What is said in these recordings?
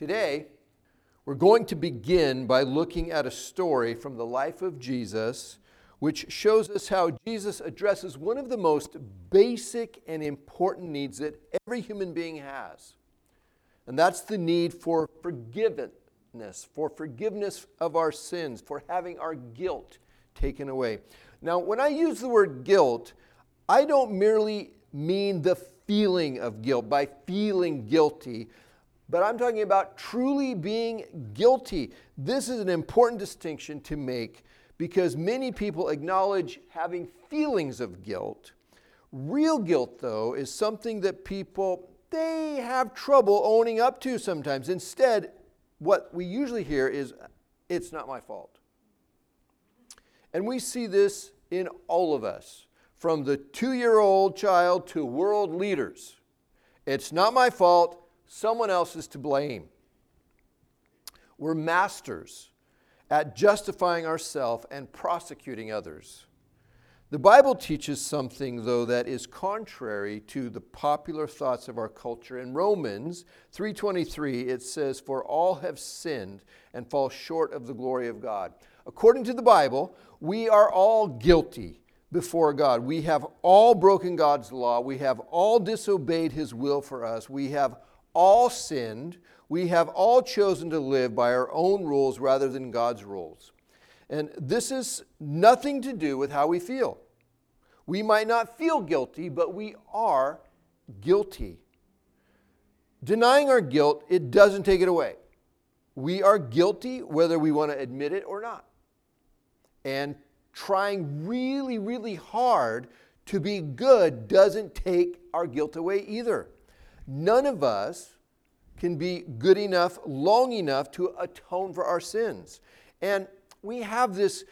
Today, we're going to begin by looking at a story from the life of Jesus, which shows us how Jesus addresses one of the most basic and important needs that every human being has. And that's the need for forgiveness, for forgiveness of our sins, for having our guilt taken away. Now, when I use the word guilt, I don't merely mean the feeling of guilt, by feeling guilty but I'm talking about truly being guilty. This is an important distinction to make because many people acknowledge having feelings of guilt. Real guilt, though, is something that people they have trouble owning up to sometimes. Instead, what we usually hear is it's not my fault. And we see this in all of us, from the 2-year-old child to world leaders. It's not my fault someone else is to blame. We're masters at justifying ourselves and prosecuting others. The Bible teaches something, though, that is contrary to the popular thoughts of our culture. In Romans 3:23, it says, "For all have sinned and fall short of the glory of God." According to the Bible, we are all guilty before God. We have all broken God's law. We have all disobeyed His will for us. We have all sinned. We have all chosen to live by our own rules rather than God's rules. And this is nothing to do with how we feel. We might not feel guilty, but we are guilty. Denying our guilt, it doesn't take it away. We are guilty whether we want to admit it or not. And trying really, really hard to be good doesn't take our guilt away either. None of us can be good enough, long enough to atone for our sins. And we have this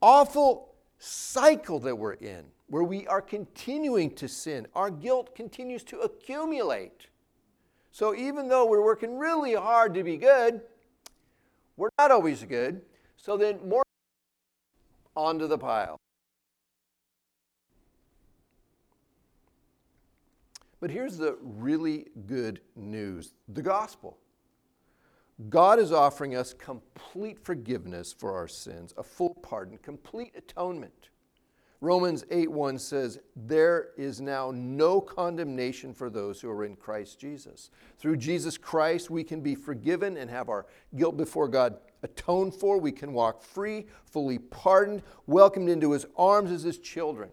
awful cycle that we're in where we are continuing to sin. Our guilt continues to accumulate. So even though we're working really hard to be good, we're not always good. So then more onto the pile. But here's the really good news the gospel. God is offering us complete forgiveness for our sins, a full pardon, complete atonement. Romans 8:1 says, "There is now no condemnation for those who are in Christ Jesus. Through Jesus Christ, we can be forgiven and have our guilt before God atoned for. We can walk free, fully pardoned, welcomed into his arms as his children."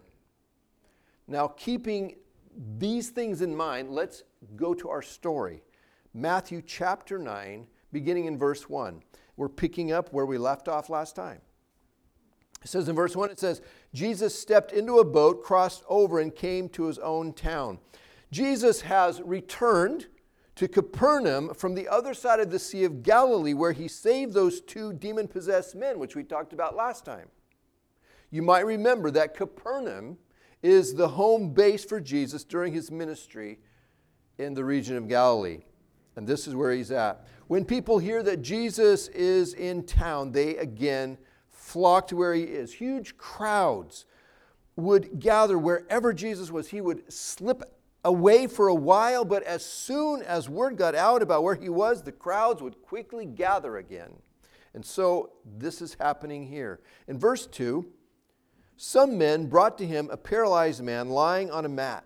Now, keeping these things in mind, let's go to our story. Matthew chapter 9, beginning in verse 1. We're picking up where we left off last time. It says in verse 1, it says, Jesus stepped into a boat, crossed over, and came to his own town. Jesus has returned to Capernaum from the other side of the Sea of Galilee, where he saved those two demon possessed men, which we talked about last time. You might remember that Capernaum is the home base for Jesus during his ministry in the region of Galilee. And this is where he's at. When people hear that Jesus is in town, they again flock to where he is. Huge crowds would gather wherever Jesus was. He would slip away for a while, but as soon as word got out about where he was, the crowds would quickly gather again. And so this is happening here. In verse 2, some men brought to him a paralyzed man lying on a mat.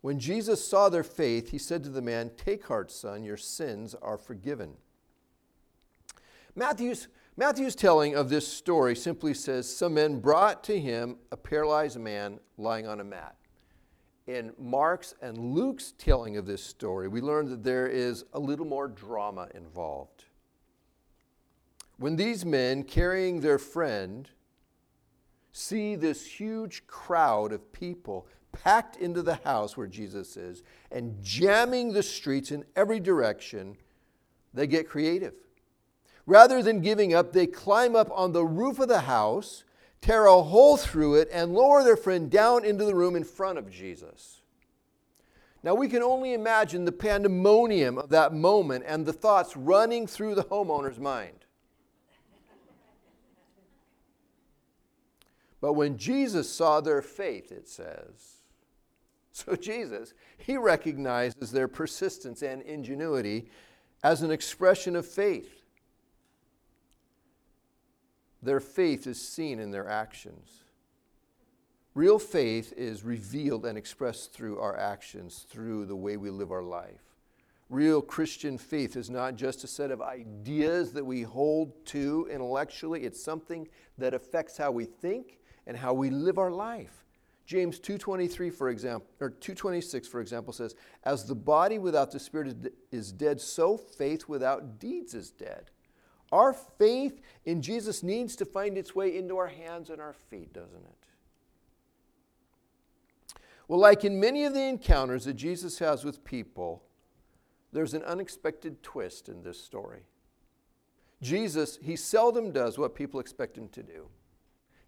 When Jesus saw their faith, he said to the man, Take heart, son, your sins are forgiven. Matthew's, Matthew's telling of this story simply says, Some men brought to him a paralyzed man lying on a mat. In Mark's and Luke's telling of this story, we learn that there is a little more drama involved. When these men, carrying their friend, see this huge crowd of people packed into the house where Jesus is and jamming the streets in every direction, they get creative. Rather than giving up, they climb up on the roof of the house, tear a hole through it, and lower their friend down into the room in front of Jesus. Now, we can only imagine the pandemonium of that moment and the thoughts running through the homeowner's mind. But when Jesus saw their faith, it says, so Jesus, he recognizes their persistence and ingenuity, as an expression of faith. Their faith is seen in their actions. Real faith is revealed and expressed through our actions, through the way we live our life. Real Christian faith is not just a set of ideas that we hold to intellectually, it's something that affects how we think and how we live our life. James 2:23 for example or 226 for example says as the body without the spirit is dead so faith without deeds is dead. Our faith in Jesus needs to find its way into our hands and our feet, doesn't it? Well, like in many of the encounters that Jesus has with people, there's an unexpected twist in this story. Jesus, he seldom does what people expect him to do.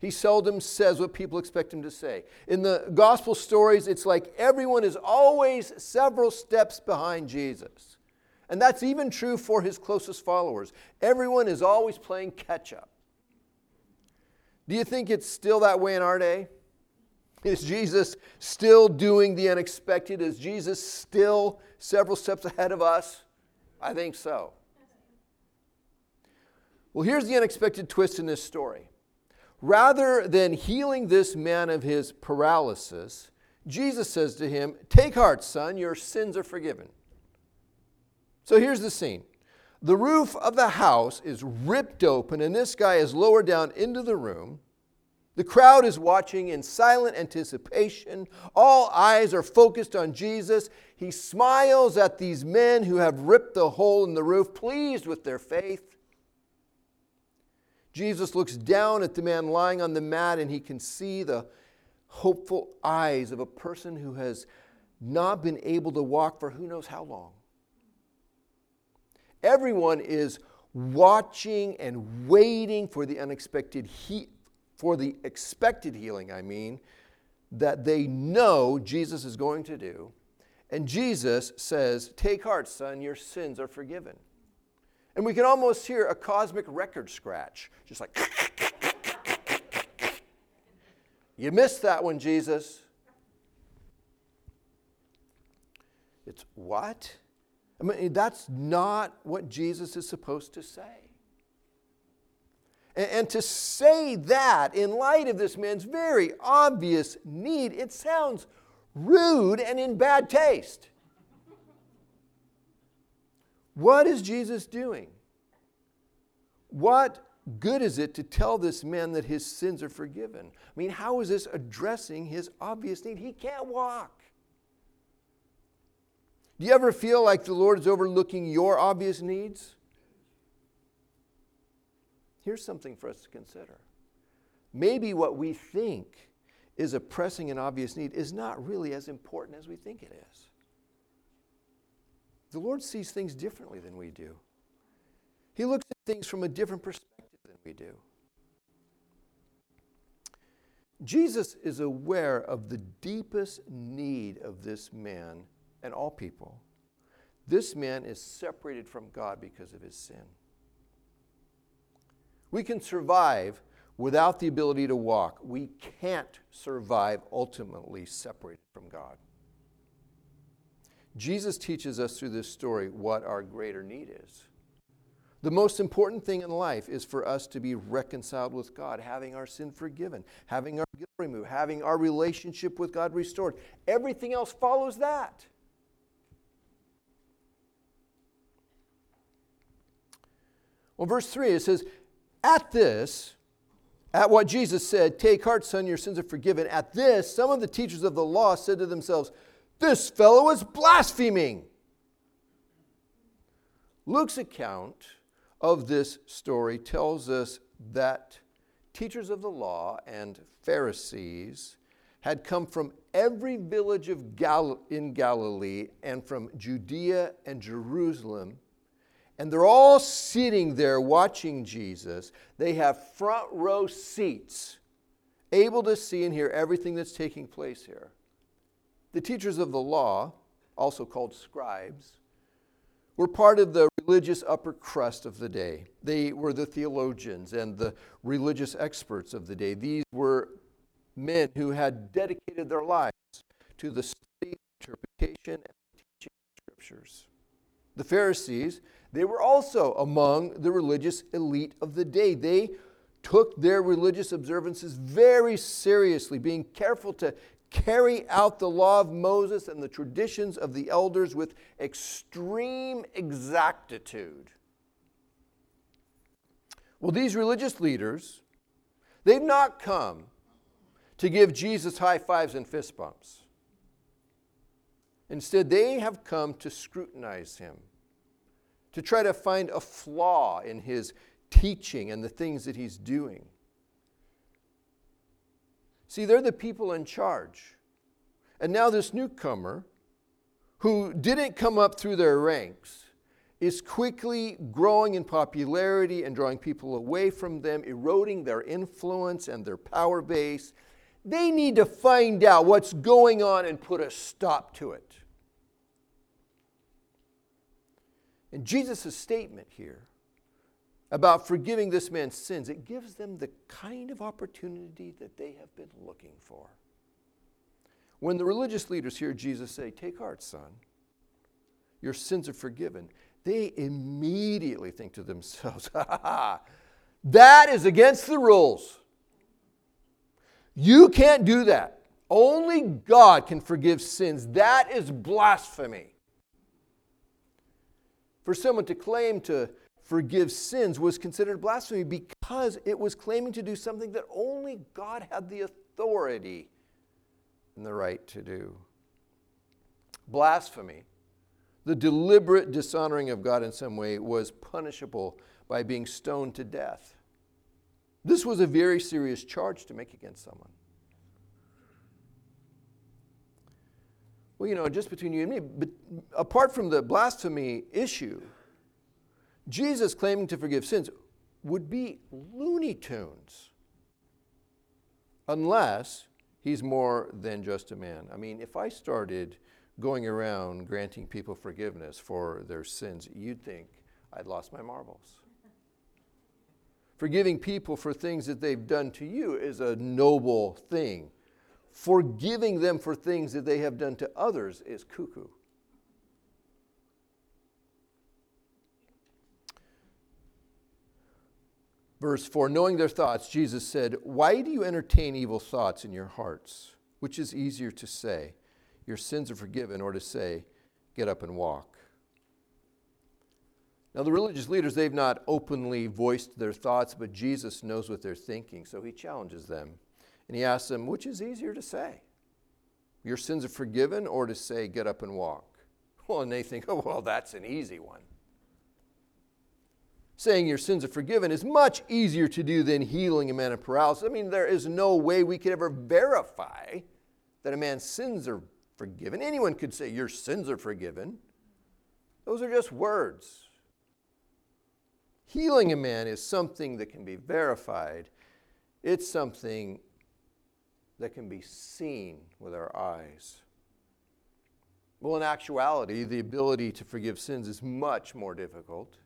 He seldom says what people expect him to say. In the gospel stories, it's like everyone is always several steps behind Jesus. And that's even true for his closest followers. Everyone is always playing catch up. Do you think it's still that way in our day? Is Jesus still doing the unexpected? Is Jesus still several steps ahead of us? I think so. Well, here's the unexpected twist in this story. Rather than healing this man of his paralysis, Jesus says to him, Take heart, son, your sins are forgiven. So here's the scene the roof of the house is ripped open, and this guy is lowered down into the room. The crowd is watching in silent anticipation. All eyes are focused on Jesus. He smiles at these men who have ripped the hole in the roof, pleased with their faith. Jesus looks down at the man lying on the mat and he can see the hopeful eyes of a person who has not been able to walk for who knows how long. Everyone is watching and waiting for the unexpected he- for the expected healing, I mean, that they know Jesus is going to do. And Jesus says, Take heart, son, your sins are forgiven. And we can almost hear a cosmic record scratch, just like, You missed that one, Jesus. It's what? I mean, that's not what Jesus is supposed to say. And, and to say that in light of this man's very obvious need, it sounds rude and in bad taste. What is Jesus doing? What good is it to tell this man that his sins are forgiven? I mean, how is this addressing his obvious need? He can't walk. Do you ever feel like the Lord is overlooking your obvious needs? Here's something for us to consider. Maybe what we think is a pressing and obvious need is not really as important as we think it is. The Lord sees things differently than we do. He looks at things from a different perspective than we do. Jesus is aware of the deepest need of this man and all people. This man is separated from God because of his sin. We can survive without the ability to walk. We can't survive ultimately separated from God. Jesus teaches us through this story what our greater need is. The most important thing in life is for us to be reconciled with God, having our sin forgiven, having our guilt removed, having our relationship with God restored. Everything else follows that. Well, verse 3, it says, at this, at what Jesus said, Take heart, son, your sins are forgiven. At this, some of the teachers of the law said to themselves, This fellow is blaspheming. Luke's account of this story tells us that teachers of the law and Pharisees had come from every village of Gal- in Galilee and from Judea and Jerusalem and they're all sitting there watching Jesus. They have front row seats, able to see and hear everything that's taking place here. The teachers of the law, also called scribes, were part of the religious upper crust of the day. They were the theologians and the religious experts of the day. These were men who had dedicated their lives to the study, interpretation, and teaching of scriptures. The Pharisees, They were also among the religious elite of the day. They took their religious observances very seriously, being careful to carry out the law of Moses and the traditions of the elders with extreme exactitude. Well, these religious leaders, they've not come to give Jesus high fives and fist bumps. Instead, they have come to scrutinize him, to try to find a flaw in his teaching and the things that he's doing. See, they're the people in charge. And now, this newcomer, who didn't come up through their ranks, is quickly growing in popularity and drawing people away from them, eroding their influence and their power base. They need to find out what's going on and put a stop to it. And Jesus' statement here about forgiving this man's sins, it gives them the kind of opportunity that they have been looking for. When the religious leaders hear Jesus say, Take heart, son, your sins are forgiven, they immediately think to themselves, Ha ha ha, that is against the rules. You can't do that. Only God can forgive sins. That is blasphemy. For someone to claim to forgive sins was considered blasphemy because it was claiming to do something that only God had the authority and the right to do. Blasphemy, the deliberate dishonoring of God in some way, was punishable by being stoned to death. This was a very serious charge to make against someone. Well, you know, just between you and me, but apart from the blasphemy issue, Jesus claiming to forgive sins would be Looney Tunes unless he's more than just a man. I mean, if I started going around granting people forgiveness for their sins, you'd think I'd lost my marbles. Forgiving people for things that they've done to you is a noble thing. Forgiving them for things that they have done to others is cuckoo. Verse 4 Knowing their thoughts, Jesus said, Why do you entertain evil thoughts in your hearts? Which is easier to say, Your sins are forgiven, or to say, Get up and walk? Now, the religious leaders, they've not openly voiced their thoughts, but Jesus knows what they're thinking, so he challenges them. And he asks them, Which is easier to say? Your sins are forgiven, or to say, Get up and walk? Well, and they think, Oh, well, that's an easy one saying your sins are forgiven is much easier to do than healing a man of paralysis. I mean, there is no way we could ever verify that a man's sins are forgiven. Anyone could say your sins are forgiven. Those are just words. Healing a man is something that can be verified, it's something that can be seen with our eyes. Well, in actuality, the ability to forgive sins is much more difficult.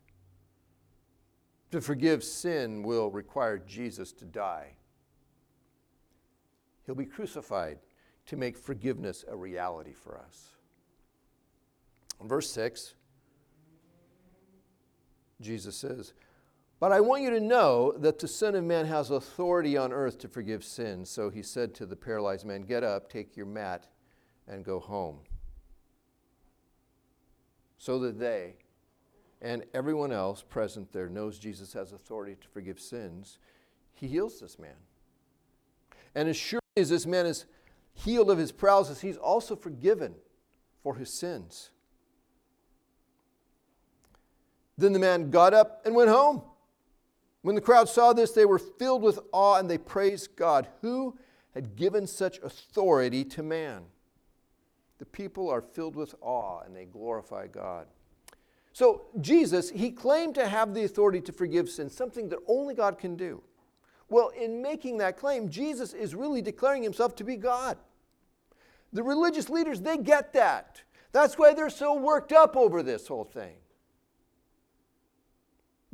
To forgive sin will require Jesus to die. He'll be crucified to make forgiveness a reality for us. In verse 6, Jesus says, But I want you to know that the Son of Man has authority on earth to forgive sins. So he said to the paralyzed man, Get up, take your mat, and go home. So that they, and everyone else present there knows Jesus has authority to forgive sins, he heals this man. And as sure as this man is healed of his paralysis, he's also forgiven for his sins. Then the man got up and went home. When the crowd saw this, they were filled with awe and they praised God, who had given such authority to man. The people are filled with awe and they glorify God. So, Jesus, he claimed to have the authority to forgive sins, something that only God can do. Well, in making that claim, Jesus is really declaring himself to be God. The religious leaders, they get that. That's why they're so worked up over this whole thing.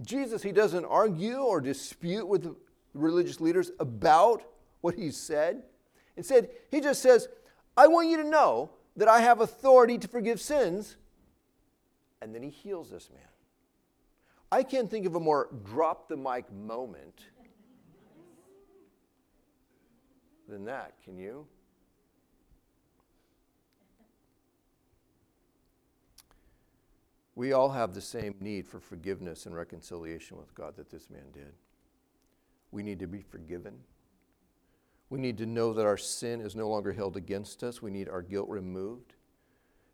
Jesus, he doesn't argue or dispute with the religious leaders about what he said. Instead, he just says, I want you to know that I have authority to forgive sins and then he heals this man. I can't think of a more drop the mic moment than that, can you? We all have the same need for forgiveness and reconciliation with God that this man did. We need to be forgiven. We need to know that our sin is no longer held against us. We need our guilt removed.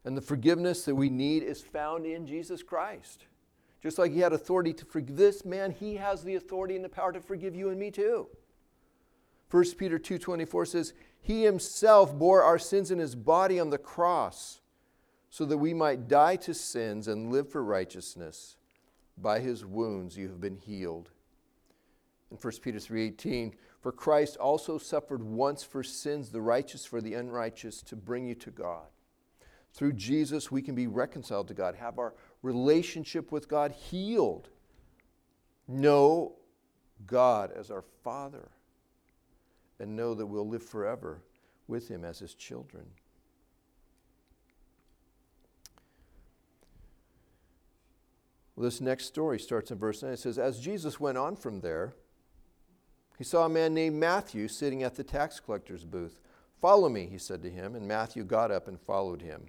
And the forgiveness that we need is found in Jesus Christ. Just like he had authority to forgive this man, he has the authority and the power to forgive you and me too. 1 Peter 2:24 says, "He himself bore our sins in his body on the cross, so that we might die to sins and live for righteousness. By his wounds you have been healed." In 1 Peter 3:18, "For Christ also suffered once for sins, the righteous for the unrighteous, to bring you to God." Through Jesus, we can be reconciled to God, have our relationship with God healed. Know God as our Father and know that we'll live forever with Him as His children. Well, this next story starts in verse 9. It says, As Jesus went on from there, he saw a man named Matthew sitting at the tax collector's booth. Follow me, he said to him, and Matthew got up and followed him.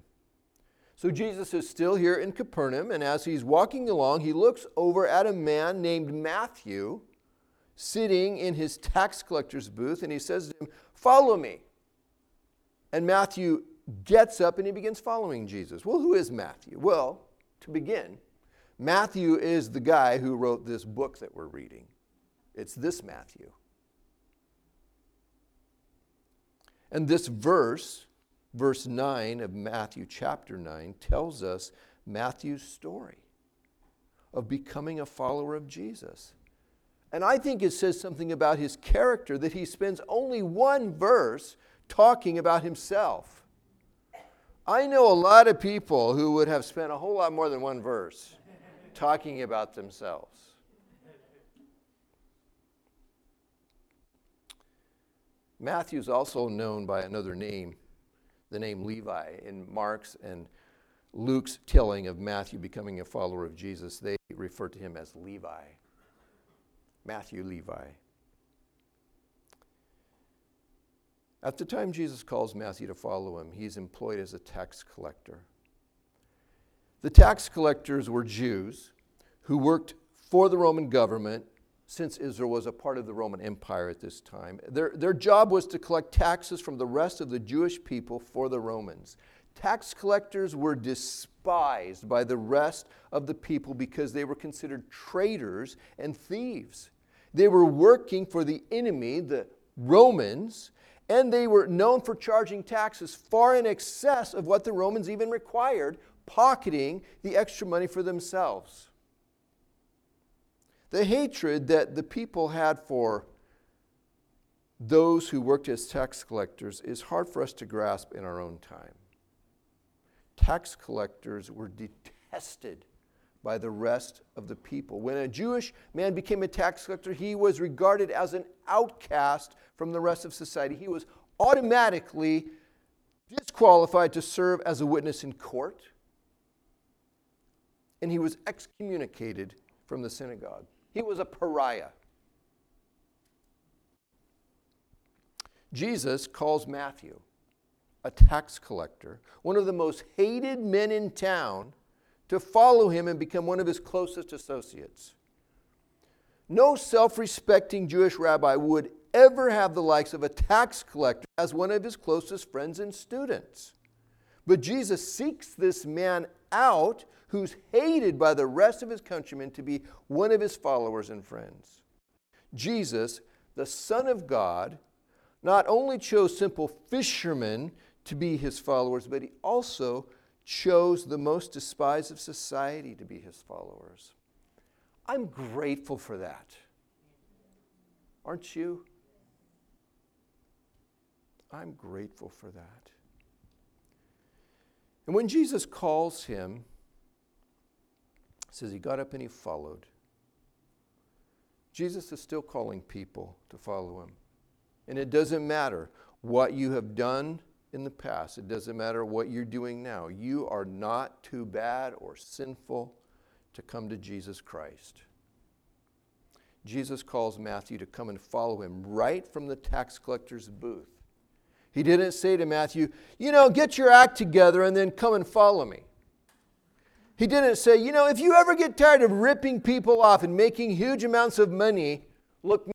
So Jesus is still here in Capernaum, and as he's walking along, he looks over at a man named Matthew sitting in his tax collector's booth, and he says to him, Follow me. And Matthew gets up and he begins following Jesus. Well, who is Matthew? Well, to begin, Matthew is the guy who wrote this book that we're reading. It's this Matthew. And this verse verse 9 of Matthew chapter 9 tells us Matthew's story of becoming a follower of Jesus. And I think it says something about his character that he spends only one verse talking about himself. I know a lot of people who would have spent a whole lot more than one verse talking about themselves. Matthew's also known by another name the name Levi. In Mark's and Luke's telling of Matthew becoming a follower of Jesus, they refer to him as Levi. Matthew Levi. At the time Jesus calls Matthew to follow him, he's employed as a tax collector. The tax collectors were Jews who worked for the Roman government since Israel was a part of the Roman Empire at this time. Their, their job was to collect taxes from the rest of the Jewish people for the Romans. Tax collectors were despised by the rest of the people because they were considered traitors and thieves. They were working for the enemy, the Romans, and they were known for charging taxes far in excess of what the Romans even required, pocketing the extra money for themselves. The hatred that the people had for those who worked as tax collectors is hard for us to grasp in our own time. Tax collectors were detested by the rest of the people. When a Jewish man became a tax collector, he was regarded as an outcast from the rest of society. He was automatically disqualified to serve as a witness in court, and he was excommunicated from the synagogue. He was a pariah. Jesus calls Matthew, a tax collector, one of the most hated men in town, to follow him and become one of his closest associates. No self respecting Jewish rabbi would ever have the likes of a tax collector as one of his closest friends and students. But Jesus seeks this man out who's hated by the rest of his countrymen to be one of his followers and friends. Jesus, the Son of God, not only chose simple fishermen to be his followers, but he also chose the most despised of society to be his followers. I'm grateful for that. Aren't you? I'm grateful for that. And when Jesus calls him, says he got up and he followed. Jesus is still calling people to follow him. And it doesn't matter what you have done in the past, it doesn't matter what you're doing now. You are not too bad or sinful to come to Jesus Christ. Jesus calls Matthew to come and follow him right from the tax collector's booth. He didn't say to Matthew, You know, get your act together and then come and follow me. He didn't say, You know, if you ever get tired of ripping people off and making huge amounts of money, look,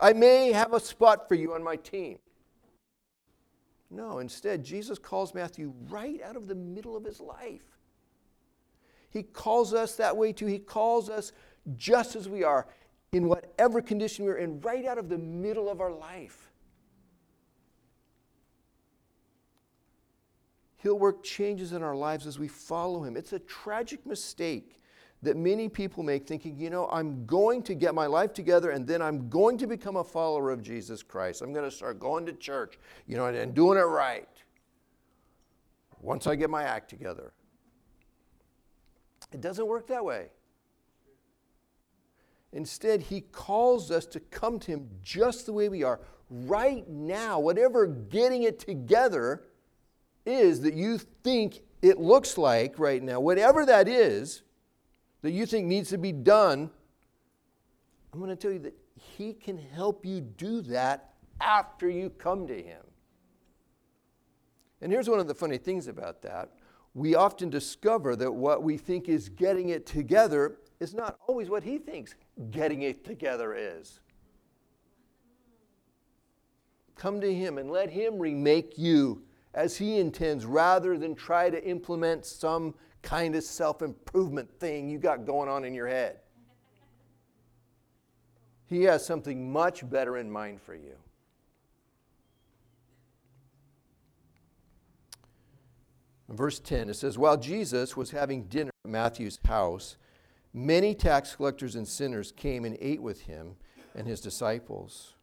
I may have a spot for you on my team. No, instead, Jesus calls Matthew right out of the middle of his life. He calls us that way too. He calls us just as we are, in whatever condition we're in, right out of the middle of our life. He'll work changes in our lives as we follow Him. It's a tragic mistake that many people make thinking, you know, I'm going to get my life together and then I'm going to become a follower of Jesus Christ. I'm going to start going to church, you know, and doing it right once I get my act together. It doesn't work that way. Instead, he calls us to come to him just the way we are, right now, whatever getting it together is that you think it looks like right now, whatever that is that you think needs to be done, I'm going to tell you that He can help you do that after you come to Him. And here's one of the funny things about that. We often discover that what we think is getting it together is not always what He thinks getting it together is. Come to Him and let Him remake you as He intends rather than try to implement some kind of self improvement thing you got going on in your head. He has something much better in mind for you. Verse 10, it says, While Jesus was having dinner at Matthew's house, many tax collectors and sinners came and ate with him and his disciples.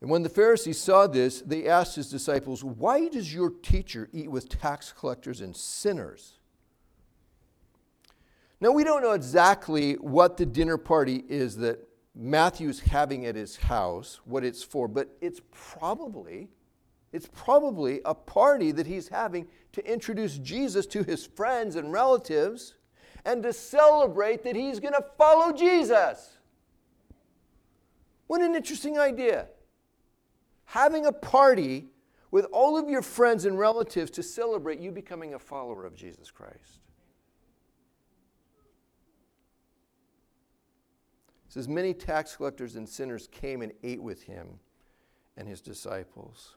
And when the Pharisees saw this, they asked his disciples, Why does your teacher eat with tax collectors and sinners? Now, we don't know exactly what the dinner party is that Matthew's having at his house, what it's for, but it's probably it's probably a party that he's having to introduce Jesus to his friends and relatives and to celebrate that he's going to follow Jesus. What an interesting idea having a party with all of your friends and relatives to celebrate you becoming a follower of Jesus Christ. It says, Many tax collectors and sinners came and ate with him and his disciples.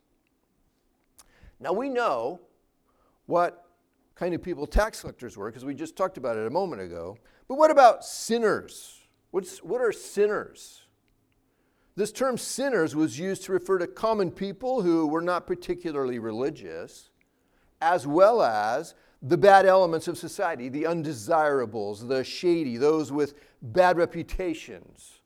Now we know what kind of people tax collectors were because we just talked about it a moment ago. But what about sinners? What's, what are sinners? This term sinners was used to refer to common people who were not particularly religious, as well as the bad elements of society, the undesirables, the shady, those with bad reputations.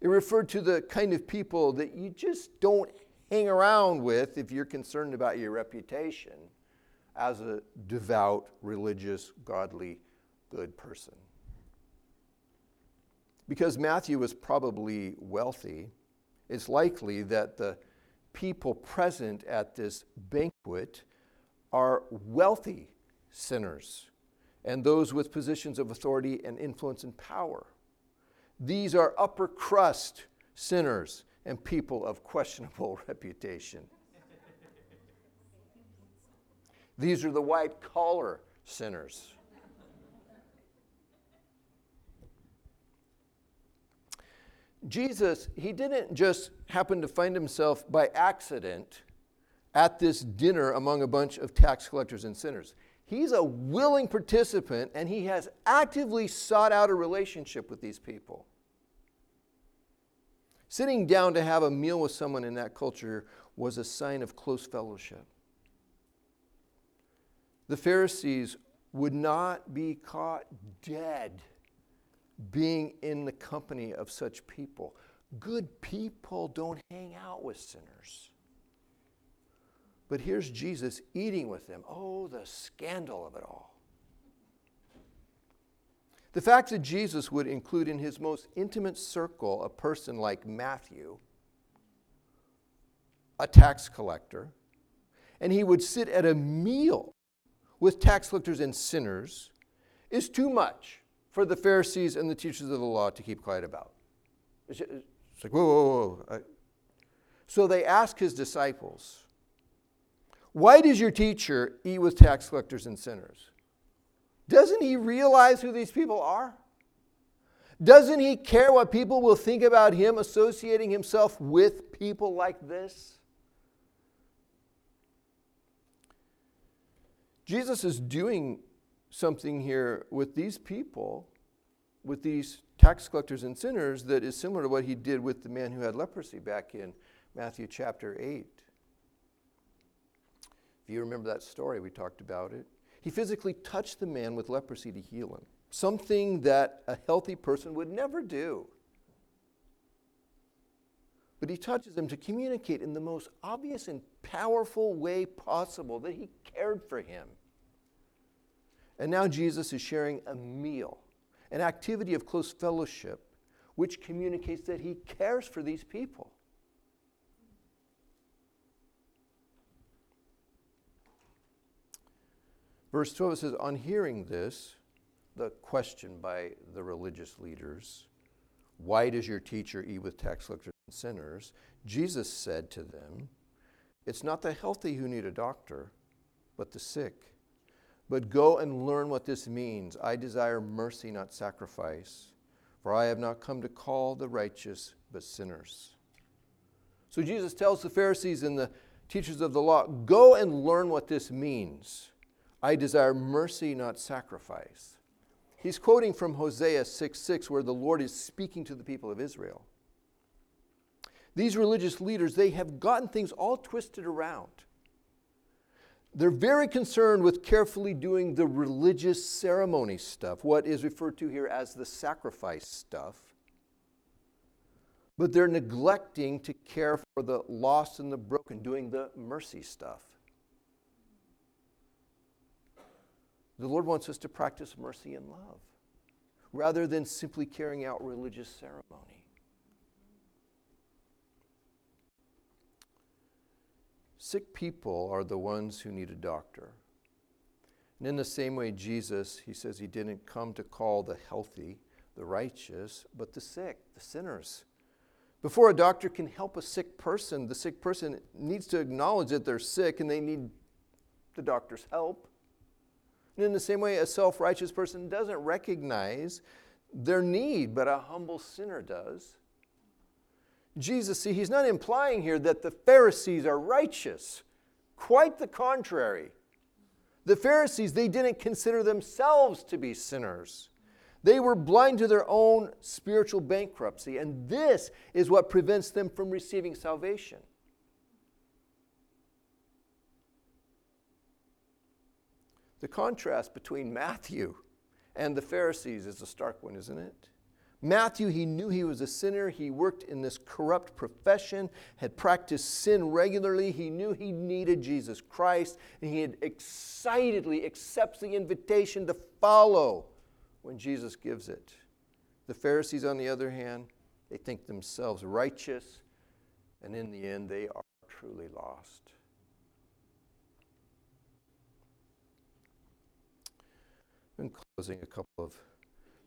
It referred to the kind of people that you just don't hang around with if you're concerned about your reputation as a devout, religious, godly, good person. Because Matthew was probably wealthy, it's likely that the people present at this banquet are wealthy sinners and those with positions of authority and influence and power. These are upper crust sinners and people of questionable reputation. These are the white collar sinners. Jesus, he didn't just happen to find himself by accident at this dinner among a bunch of tax collectors and sinners. He's a willing participant and he has actively sought out a relationship with these people. Sitting down to have a meal with someone in that culture was a sign of close fellowship. The Pharisees would not be caught dead being in the company of such people. Good people don't hang out with sinners. But here's Jesus eating with them. Oh, the scandal of it all. The fact that Jesus would include in his most intimate circle a person like Matthew, a tax collector, and he would sit at a meal with tax collectors and sinners is too much for the Pharisees and the teachers of the law to keep quiet about. It's, like, whoa, whoa, whoa. So they ask his disciples, Why does your teacher eat with tax collectors and sinners? Doesn't he realize who these people are? Doesn't he care what people will think about him associating himself with people like this? Jesus is doing something here with these people, with these tax collectors and sinners, that is similar to what he did with the man who had leprosy back in Matthew chapter 8. If you remember that story, we talked about it. He physically touched the man with leprosy to heal him, something that a healthy person would never do. But he touches him to communicate in the most obvious and powerful way possible that he cared for him. And now Jesus is sharing a meal, an activity of close fellowship, which communicates that he cares for these people. Verse 12 says, On hearing this, the question by the religious leaders, Why does your teacher eat with tax collectors and sinners? Jesus said to them, It's not the healthy who need a doctor, but the sick. But go and learn what this means. I desire mercy, not sacrifice, for I have not come to call the righteous, but sinners. So Jesus tells the Pharisees and the teachers of the law, Go and learn what this means. I desire mercy, not sacrifice. He's quoting from Hosea 6 6, where the Lord is speaking to the people of Israel. These religious leaders, they have gotten things all twisted around. They're very concerned with carefully doing the religious ceremony stuff, what is referred to here as the sacrifice stuff. But they're neglecting to care for the lost and the broken, doing the mercy stuff. The Lord wants us to practice mercy and love rather than simply carrying out religious ceremony. Sick people are the ones who need a doctor. And in the same way, Jesus, he says he didn't come to call the healthy, the righteous, but the sick, the sinners. Before a doctor can help a sick person, the sick person needs to acknowledge that they're sick and they need the doctor's help. And in the same way, a self righteous person doesn't recognize their need, but a humble sinner does. Jesus, see, he's not implying here that the Pharisees are righteous. Quite the contrary. The Pharisees, they didn't consider themselves to be sinners. They were blind to their own spiritual bankruptcy, and this is what prevents them from receiving salvation. The contrast between Matthew and the Pharisees is a stark one, isn't it? Matthew, he knew he was a sinner. He worked in this corrupt profession, had practiced sin regularly. He knew he needed Jesus Christ, and he had excitedly accepts the invitation to follow when Jesus gives it. The Pharisees, on the other hand, they think themselves righteous, and in the end, they are truly lost. In closing, a couple of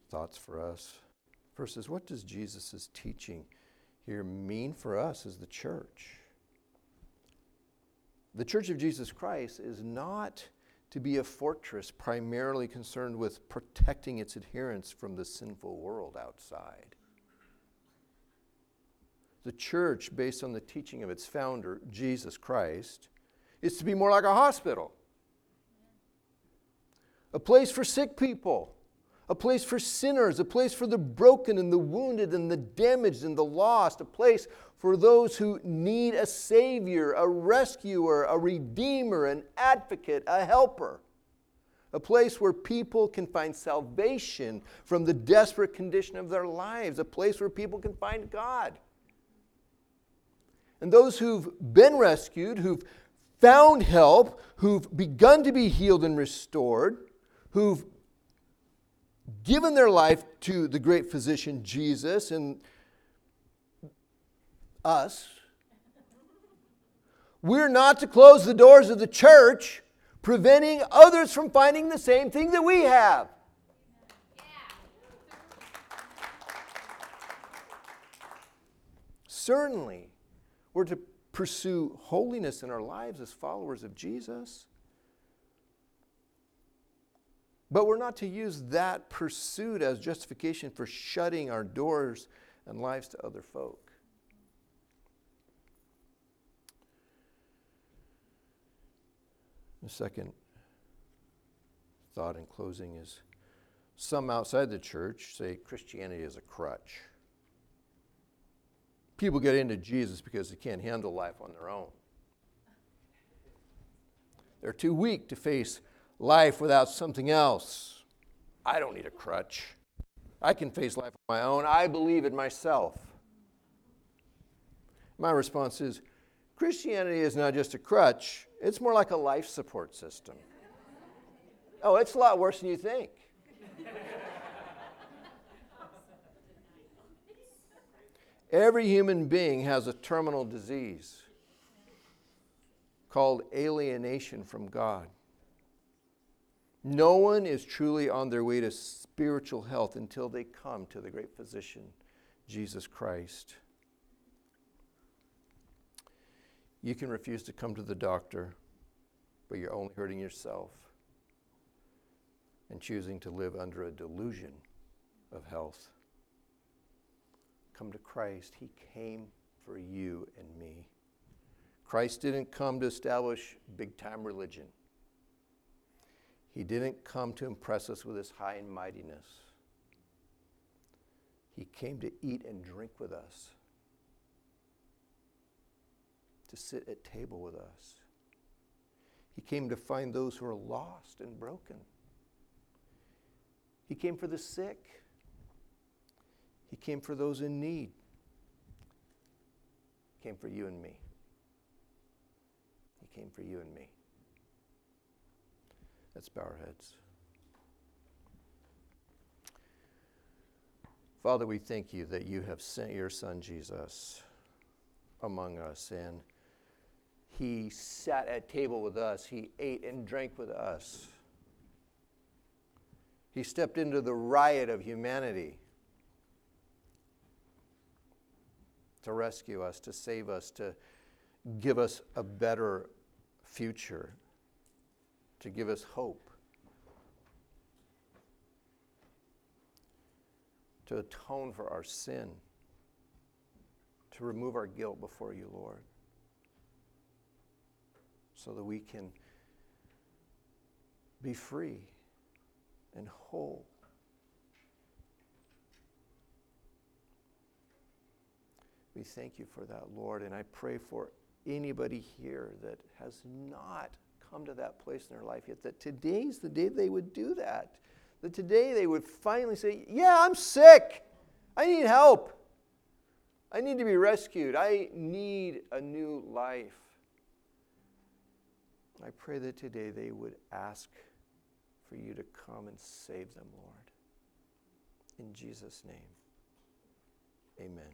thoughts for us. Is what does Jesus' teaching here mean for us as the church? The Church of Jesus Christ is not to be a fortress primarily concerned with protecting its adherents from the sinful world outside. The church, based on the teaching of its founder, Jesus Christ, is to be more like a hospital a place for sick people, a place for sinners, a place for the broken and the wounded and the damaged and the lost, a place for those who need a savior, a rescuer, a redeemer, an advocate, a helper. A place where people can find salvation from the desperate condition of their lives, a place where people can find God. And those who've been rescued, who've found help, who've begun to be healed and restored, who've given their life to the great physician Jesus and us. We're not to close the doors of the church preventing others from finding the same thing that we have. Certainly, we're to pursue holiness in our lives as followers of Jesus. But we're not to use that pursuit as justification for shutting our doors and lives to other folk. The second thought in closing is some outside the church say Christianity is a crutch. People get into Jesus because they can't handle life on their own. They're too weak to face life without something else. I don't need a crutch. I can face life on my own. I believe in myself. My response is Christianity is not just a crutch, it's more like a life support system. Oh, it's a lot worse than you think. Every human being has a terminal disease called alienation from God. No one is truly on their way to spiritual health until they come to the great physician, Jesus Christ. You can refuse to come to the doctor, but you're only hurting yourself and choosing to live under a delusion of health come to Christ, He came for you and me. Christ didn't come to establish big time religion. He didn't come to impress us with his high and mightiness. He came to eat and drink with us, to sit at table with us. He came to find those who are lost and broken. He came for the sick. He came for those in need. He came for you and me. He came for you and me. Let's bow our heads. Father, we thank you that you have sent your son Jesus among us and he sat at table with us. He ate and drank with us. He stepped into the riot of humanity to rescue us, to save us, to give us a better future, to give us hope, to atone for our sin, to remove our guilt before you, Lord, so that we can be free and whole We thank you for that, Lord. And I pray for anybody here that has not come to that place in their life yet, that today's the day they would do that. That today they would finally say, Yeah, I'm sick. I need help. I need to be rescued. I need a new life. I pray that today they would ask for you to come and save them, Lord. In Jesus' name, amen.